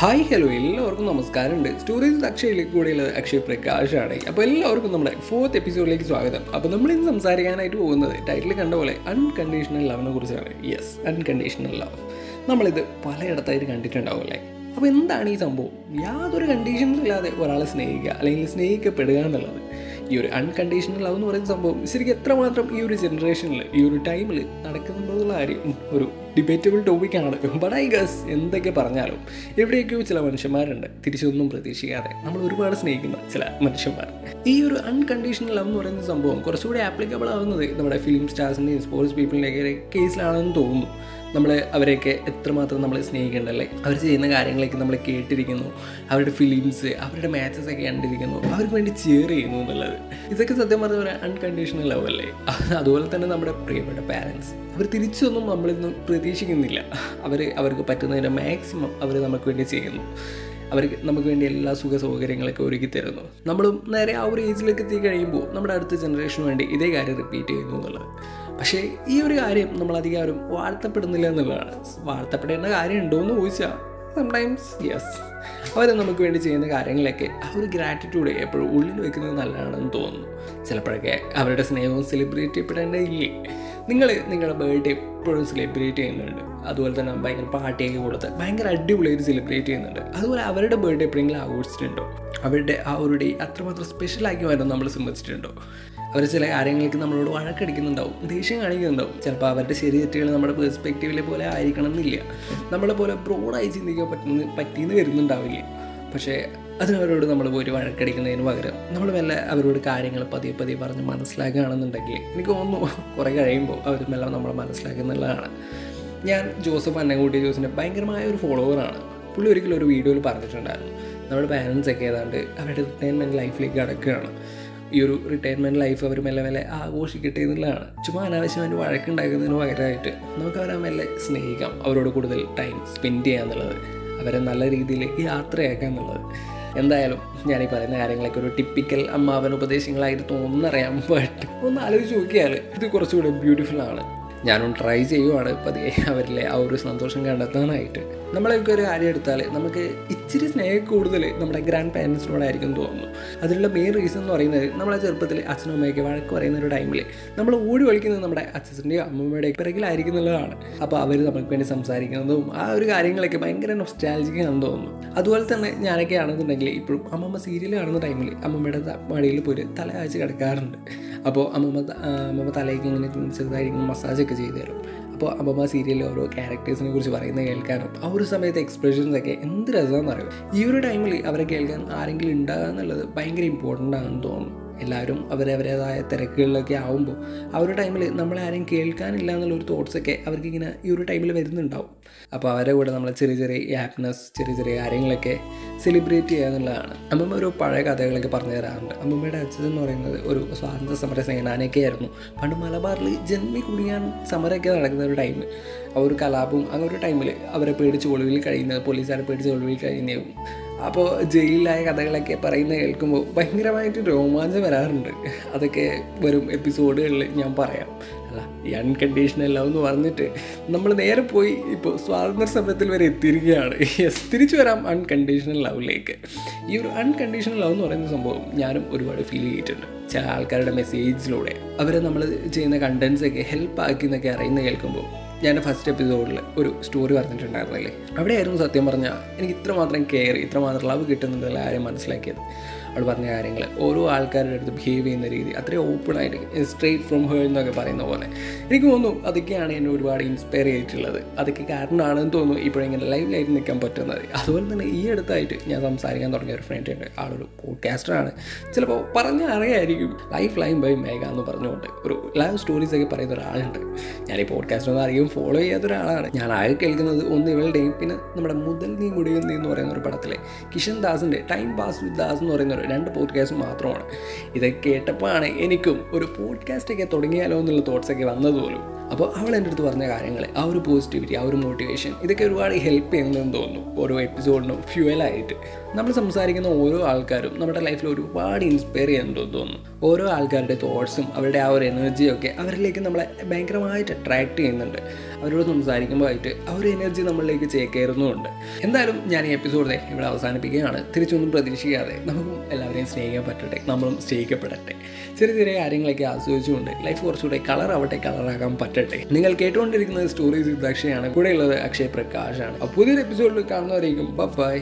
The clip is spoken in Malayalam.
ഹായ് ഹലോ എല്ലാവർക്കും നമസ്കാരമുണ്ട്. സ്റ്റോറീസ് അക്ഷയയിലേക്ക് കൂടെയുള്ളത് അക്ഷയ് പ്രകാശാണ്. അപ്പോൾ എല്ലാവർക്കും നമ്മുടെ ഫോർത്ത് എപ്പിസോഡിലേക്ക് സ്വാഗതം. അപ്പോൾ നമ്മൾ ഇന്ന് സംസാരിക്കാനായിട്ട് പോകുന്നത് ടൈറ്റിൽ കണ്ട പോലെ അൺകണ്ടീഷണൽ ലവിനെ കുറിച്ചാണ്. യെസ് അൺകണ്ടീഷണൽ ലവ് നമ്മളിത് പലയിടത്തായിട്ട് കണ്ടിട്ടുണ്ടാവും അല്ലേ? അപ്പോൾ എന്താണ് ഈ സംഭവം? യാതൊരു കണ്ടീഷൻസും ഇല്ലാതെ ഒരാളെ സ്നേഹിക്കുക അല്ലെങ്കിൽ സ്നേഹിക്കപ്പെടുക എന്നുള്ളത്. ഈ ഒരു അൺകണ്ടീഷണൽ ലവ് എന്ന് പറയുന്ന സംഭവം ശരിക്കും എത്രമാത്രം ഈ ഒരു ജനറേഷനിൽ ഈ ഒരു ടൈമിൽ നടക്കുന്നുണ്ടോ എന്നുള്ള കാര്യം ഒരു ഡിബേറ്റബിൾ ടോപ്പിക്കാണ് ബട്ട് ഐ ഗസ് എന്തൊക്കെ പറഞ്ഞാലും എവിടെയൊക്കെയോ ചില മനുഷ്യന്മാരുണ്ട്. തിരിച്ചൊന്നും പ്രതീക്ഷിക്കാതെ നമ്മൾ ഒരുപാട് സ്നേഹിക്കുന്ന ചില മനുഷ്യന്മാർ. ഈ ഒരു അൺകണ്ടീഷണൽ ലവ് എന്ന് പറയുന്ന സംഭവം കുറച്ചുകൂടി ആപ്ലിക്കബിൾ ആവുന്നത് നമ്മുടെ ഫിലിം സ്റ്റാർസിന്റെയും സ്പോർട്സ് പീപ്പിളിന്റെയൊക്കെ കേസിലാണെന്ന് തോന്നുന്നു. നമ്മൾ അവരെയൊക്കെ എത്രമാത്രം നമ്മൾ സ്നേഹിക്കേണ്ടല്ലേ അവർ ചെയ്യുന്ന കാര്യങ്ങളൊക്കെ നമ്മൾ കേട്ടിരിക്കുന്നു. അവരുടെ ഫിലിംസ് അവരുടെ മാച്ചസ് ഒക്കെ കണ്ടിരിക്കുന്നു. അവർക്ക് വേണ്ടി ചെയർ ചെയ്യുന്നു എന്നുള്ളത്. ഇതൊക്കെ സത്യം പറഞ്ഞ അൺകണ്ടീഷണൽ ലവ് അല്ലേ? അതുപോലെ തന്നെ നമ്മുടെ പ്രിയപ്പെട്ട പാരൻസ് അവർ തിരിച്ചൊന്നും നമ്മളിന്ന് പ്രതീക്ഷിക്കുന്നില്ല. അവർ അവർക്ക് പറ്റുന്നതിന്റെ മാക്സിമം അവർ നമുക്ക് വേണ്ടി ചെയ്യുന്നു. അവർ നമുക്ക് വേണ്ടി എല്ലാ സുഖ സൗകര്യങ്ങളൊക്കെ ഒരുക്കി തരുന്നു. നമ്മളും നേരെ ആ ഒരു ഏജിലേക്ക് എത്തി കഴിയുമ്പോൾ നമ്മുടെ അടുത്ത ജനറേഷന് വേണ്ടി ഇതേ കാര്യം റിപ്പീറ്റ് ചെയ്യുന്നു എന്നുള്ളത്. പക്ഷേ ഈ ഒരു കാര്യം നമ്മൾ അധികാരം വാഴ്ത്തപ്പെടുന്നില്ല എന്നുള്ളതാണ്. വാഴ്ത്തപ്പെടേണ്ട കാര്യം ഉണ്ടോ എന്ന് ചോദിച്ചാൽ സംടൈംസ് യെസ് അവർ നമുക്ക് വേണ്ടി ചെയ്യുന്ന കാര്യങ്ങളൊക്കെ ആ ഒരു ഗ്രാറ്റിറ്റ്യൂഡ് എപ്പോഴും ഉള്ളിൽ വെക്കുന്നത് നല്ലതാണെന്ന് തോന്നുന്നു. ചിലപ്പോഴൊക്കെ അവരുടെ സ്നേഹവും സെലിബ്രേറ്റ് ചെയ്യപ്പെടേണ്ടതില്ലേ? നിങ്ങൾ നിങ്ങളുടെ ബർത്ത്ഡേ എപ്പോഴും സെലിബ്രേറ്റ് ചെയ്യുന്നുണ്ട്. അതുപോലെ തന്നെ ഭയങ്കര പാർട്ടിയൊക്കെ കൊടുത്ത് ഭയങ്കര അടിപൊളിയായിട്ട് സെലിബ്രേറ്റ് ചെയ്യുന്നുണ്ട്. അതുപോലെ അവരുടെ ബർത്ത്ഡേ എപ്പോഴെങ്കിലും ആഘോഷിച്ചിട്ടുണ്ടോ? അവരുടെ ആ ഒരു ഡേ അത്രമാത്രം സ്പെഷ്യലാക്കി വരണം നമ്മൾ ശ്രമിച്ചിട്ടുണ്ടോ അവർ ചില കാര്യങ്ങൾക്ക് നമ്മളോട് വഴക്കടിക്കുന്നുണ്ടാവും ദേഷ്യം കാണിക്കുന്നുണ്ടാവും. ചിലപ്പോൾ അവരുടെ ശരി തെറ്റുകൾ നമ്മുടെ പേഴ്സ്പെക്റ്റീവിലെ പോലെ ആയിരിക്കണം എന്നില്ല. നമ്മളെ പോലെ ബ്രോഡായി ചിന്തിക്കാൻ പറ്റുന്ന പറ്റിയെന്ന് വരുന്നുണ്ടാവില്ല. പക്ഷേ അതിനവരോട് നമ്മൾ പോയി വഴക്കടിക്കുന്നതിന് പകരം നമ്മൾ മെല്ലെ അവരോട് കാര്യങ്ങൾ പതിയെ പതിയെ പറഞ്ഞ് മനസ്സിലാക്കുകയാണെന്നുണ്ടെങ്കിൽ എനിക്ക് തോന്നുന്നു കുറേ കഴിയുമ്പോൾ അവർ മെല്ലെ നമ്മളെ മനസ്സിലാക്കുന്നുള്ളതാണ് ഞാൻ ജോസഫ് അന്നങ്കൂട്ടി ജോസിന്റെ ഭയങ്കരമായ ഒരു ഫോളോവറാണ്. പുള്ളി ഒരിക്കലും ഒരു വീഡിയോയിൽ പറഞ്ഞിട്ടുണ്ടായിരുന്നു. നമ്മുടെ പാരൻസ് ഒക്കെ ഏതാണ്ട് അവരുടെ റിട്ടയർമെന്റ് ലൈഫിലേക്ക് കടക്കുകയാണ്. ഈ ഒരു റിട്ടയർമെന്റ് ലൈഫ് അവർ മെല്ലെ മെല്ലെ ആഘോഷിക്കട്ടെ എന്നുള്ളതാണ്. ചുമ്മാ അനാവശ്യമായിട്ട് വഴക്കുണ്ടാക്കുന്നതിന് പകരമായിട്ട് നമുക്ക് അവരെ മെല്ലെ സ്നേഹിക്കാം. അവരോട് കൂടുതൽ ടൈം സ്പെൻഡ് ചെയ്യുക എന്നുള്ളത് അവരെ നല്ല രീതിയിൽ യാത്രയാക്കുക എന്നുള്ളത്. എന്തായാലും ഞാൻ ഈ പറയുന്ന കാര്യങ്ങളൊക്കെ ഒരു ടിപ്പിക്കൽ അമ്മാവൻ ഉപദേശങ്ങളായിട്ട് തോന്നുന്നറിയാം ബട്ട് ഒന്ന് ആലോചിച്ച് നോക്കിയാൽ ഇത് കുറച്ചുകൂടി ബ്യൂട്ടിഫുൾ ആണ്. ഞാനും ട്രൈ ചെയ്യുവാണ്. പതിയെ അവരിലെ ആ ഒരു സന്തോഷം കണ്ടെത്താനായിട്ട്. നമ്മളൊക്കെ ഒരു കാര്യം എടുത്താൽ നമുക്ക് ഇച്ചിരി സ്നേഹം കൂടുതൽ നമ്മുടെ ഗ്രാൻഡ് പാരൻസിനോടായിരിക്കും തോന്നുന്നു. അതിനുള്ള മെയിൻ റീസൺ എന്ന് പറയുന്നത് നമ്മളെ ചെറുപ്പത്തിൽ അച്ഛനും അമ്മയൊക്കെ വഴക്ക് പറയുന്ന ഒരു ടൈമിൽ നമ്മൾ ഓടി കളിക്കുന്നത് നമ്മുടെ അച്ഛന്റെയും അമ്മമ്മയുടെയും പിറകിലായിരിക്കും എന്നുള്ളതാണ്. അപ്പോൾ അവർ നമുക്ക് വേണ്ടി സംസാരിക്കുന്നതും ആ ഒരു കാര്യങ്ങളൊക്കെ ഭയങ്കര നൊസ്റ്റാലജിക്കാണെന്ന് തോന്നുന്നു. അതുപോലെ തന്നെ ഞാനൊക്കെ ആണെന്നുണ്ടെങ്കിൽ ഇപ്പോഴും അമ്മമ്മ സീരിയൽ കാണുന്ന ടൈമിൽ അമ്മമ്മയുടെ മടിയിൽ പോയി തല കിടക്കാറുണ്ട്. അപ്പോൾ അമ്മമ്മ അമ്മമ്മ തലയ്ക്ക് ഇങ്ങനെ ചെറുതായിരിക്കും മസാജൊക്കെ ചെയ്തു തരും. അപ്പോൾ അമ്മമ്മ സീരിയലിൽ ഓരോ ക്യാരക്ടേഴ്സിനെ കുറിച്ച് പറയുന്നത് കേൾക്കാനും ആ ഒരു സമയത്ത് എക്സ്പ്രഷൻസ് ഒക്കെ എന്ത് രസമാണെന്ന് അറിയും? ഈ ഒരു ടൈമിൽ അവരെ കേൾക്കാൻ ആരെങ്കിലും ഉണ്ടാകുക എന്നുള്ളത് ഭയങ്കര ഇമ്പോർട്ടന്റ് ആണെന്ന് തോന്നുന്നു. എല്ലാവരും അവരവരേതായ തിരക്കുകളിലൊക്കെ ആവുമ്പോൾ ആ ഒരു ടൈമിൽ നമ്മളെ ആരെയും കേൾക്കാനില്ല എന്നുള്ളൊരു തോട്ട്സൊക്കെ അവർക്കിങ്ങനെ ഈ ഒരു ടൈമിൽ വരുന്നുണ്ടാവും. അപ്പോൾ അവരെ കൂടെ നമ്മൾ ചെറിയ ചെറിയ ഹാപ്പിനെസ് ചെറിയ ചെറിയ കാര്യങ്ങളൊക്കെ സെലിബ്രേറ്റ് ചെയ്യുക എന്നുള്ളതാണ്. അമ്മമ്മ ഒരു പഴയ കഥകളൊക്കെ പറഞ്ഞു തരാറുണ്ട്. അമ്മമ്മയുടെ അച്ഛൻ എന്ന് പറയുന്നത് ഒരു സ്വാതന്ത്ര്യ സമര സേനാനൊക്കെ ആയിരുന്നു പണ്ട് മലബാറിൽ ജന്മി കുടിയാൻ സമരമൊക്കെ നടക്കുന്ന ഒരു ടൈമിൽ ആ ഒരു കലാപവും അങ്ങനെ ഒരു ടൈമിൽ അവരെ പേടിച്ച് ഒളിവിൽ കഴിയുന്നത് പോലീസുകാരെ പേടിച്ച് ഒളിവിൽ കഴിയുന്നതും അപ്പോൾ ജയിലിലായ കഥകളൊക്കെ പറയുന്നത് കേൾക്കുമ്പോൾ ഭയങ്കരമായിട്ട് രോമാഞ്ചം വരാറുണ്ട്. അതൊക്കെ വരും എപ്പിസോഡുകളിൽ ഞാൻ പറയാം. അല്ല ഈ അൺകണ്ടീഷണൽ ലവ് എന്ന് പറഞ്ഞിട്ട് നമ്മൾ നേരെ പോയി ഇപ്പോൾ സ്വാതന്ത്ര്യ സമരത്തിൽ വരെ എത്തിയിരിക്കുകയാണ്. യെസ് തിരിച്ചു വരാം അൺകണ്ടീഷണൽ ലവിലേക്ക് ഈ ഒരു അൺകണ്ടീഷണൽ ലവ് എന്ന് പറയുന്ന സംഭവം ഞാനും ഒരുപാട് ഫീൽ ചെയ്തിട്ടുണ്ട്. ചില ആൾക്കാരുടെ മെസ്സേജിലൂടെ അവരെ നമ്മൾ ചെയ്യുന്ന കണ്ടൻസൊക്കെ ഹെൽപ്പ് ആക്കി എന്നൊക്കെ അറിയുന്ന കേൾക്കുമ്പോൾ ഞാൻ ഫസ്റ്റ് എപ്പിസോഡിൽ ഒരു സ്റ്റോറി പറഞ്ഞിട്ടുണ്ടായിരുന്നില്ലേ? അവിടെയായിരുന്നു സത്യം പറഞ്ഞാൽ എനിക്ക് ഇത്രമാത്രം കെയർ ഇത്രമാത്രം ലവ് കിട്ടുന്നുണ്ടെന്നുള്ള ആരെയും മനസ്സിലാക്കിയത്. അവൾ പറഞ്ഞ കാര്യങ്ങൾ ഓരോ ആൾക്കാരുടെ അടുത്ത് ബിഹേവ് ചെയ്യുന്ന രീതി അത്രയും ഓപ്പണായിട്ട് സ്ട്രെയിറ്റ് ഫ്രം ഹേൾ എന്നൊക്കെ പറയുന്ന പോലെ. എനിക്ക് തോന്നുന്നു അതൊക്കെയാണ് എന്നെ ഒരുപാട് ഇൻസ്പയർ ചെയ്തിട്ടുള്ളത്. അതൊക്കെ കാരണമാണെന്ന് തോന്നുന്നു ഇപ്പോഴിങ്ങനെ ലൈവിലായിട്ട് നിൽക്കാൻ പറ്റുന്നത്. അതുപോലെ തന്നെ ഈ അടുത്തായിട്ട് ഞാൻ സംസാരിക്കാൻ തുടങ്ങിയ ഒരു ഫ്രണ്ട് ഉണ്ട്. ആളൊരു പോഡ്കാസ്റ്ററാണ് ചിലപ്പോൾ പറഞ്ഞ അറിയായിരിക്കും. ലൈഫ് ലൈൻ ബൈ മേഘ എന്ന് പറഞ്ഞുകൊണ്ട് ഒരു ലൈവ് സ്റ്റോറീസ് ഒക്കെ പറയുന്ന ഒരാളുണ്ട്. ഞാൻ ഈ പോഡ്കാസ്റ്റ് ഒന്നും അധികം ഫോളോ ചെയ്യാത്ത ഒരാളാണ്. ഞാൻ ആകെ കേൾക്കുന്നത് ഒന്ന് ഇവളുടെയും പിന്നെ നമ്മുടെ മുതൽ നീ മുടിയും നീ എന്ന് പറയുന്ന ഒരു പടത്തിലെ. കിഷൻ ദാസിന്റെ ടൈം പാസ് വിത്ത് ദാസ് എന്ന് പറയുന്ന ഒരു രണ്ട് പോഡ്കാസ്റ്റ് മാത്രമാണ്. ഇതൊക്കെ കേട്ടപ്പോഴാണ് എനിക്കും ഒരു പോഡ്കാസ്റ്റ് ഒക്കെ തുടങ്ങിയാലോ എന്നുള്ള തോട്ട്സ് ഒക്കെ വന്നത് പോലും. അപ്പോൾ അവൾ എന്റെ അടുത്ത് പറഞ്ഞ കാര്യങ്ങൾ ആ ഒരു പോസിറ്റിവിറ്റി ആ ഒരു മോട്ടിവേഷൻ ഇതൊക്കെ ഒരുപാട് ഹെൽപ്പ് ചെയ്യുന്നതെന്ന് തോന്നുന്നു. ഓരോ എപ്പിസോഡിനും ഫ്യൂവലായിട്ട് നമ്മൾ സംസാരിക്കുന്ന ഓരോ ആൾക്കാരും നമ്മുടെ ലൈഫിൽ ഒരുപാട് ഇൻസ്പയർ ചെയ്യുന്നുണ്ടെന്ന് തോന്നുന്നു. ഓരോ ആൾക്കാരുടെ തോട്ട്സും അവരുടെ ആ ഒരു എനർജിയും ഒക്കെ അവരിലേക്ക് നമ്മളെ ഭയങ്കരമായിട്ട് അട്രാക്ട് ചെയ്യുന്നുണ്ട്. അവരോട് സംസാരിക്കുമ്പോൾ ആയിട്ട് ആ ഒരു എനർജി നമ്മളിലേക്ക് ചേക്കേറുന്നുമുണ്ട്. എന്തായാലും ഞാൻ ഈ എപ്പിസോഡ് ഇവിടെ അവസാനിപ്പിക്കുകയാണ്. തിരിച്ചൊന്നും പ്രതീക്ഷിക്കാതെ നമുക്കും എല്ലാവരെയും സ്നേഹിക്കാൻ പറ്റട്ടെ നമ്മളും സ്നേഹിക്കപ്പെടട്ടെ. ചെറിയ ചെറിയ കാര്യങ്ങളൊക്കെ ആസ്വദിച്ചുകൊണ്ട് ലൈഫ് കുറച്ചുകൂടെ കളർ ആവട്ടെ കളറാകാൻ പറ്റട്ടെ. നിങ്ങൾ കേട്ടുകൊണ്ടിരിക്കുന്നത് സ്റ്റോറീസ് ഇത് അക്ഷയാണ് കൂടെയുള്ളത് അക്ഷയ് പ്രകാശാണ്. പുതിയൊരു എപ്പിസോഡിൽ കാണുന്നവരേക്കും ബൈ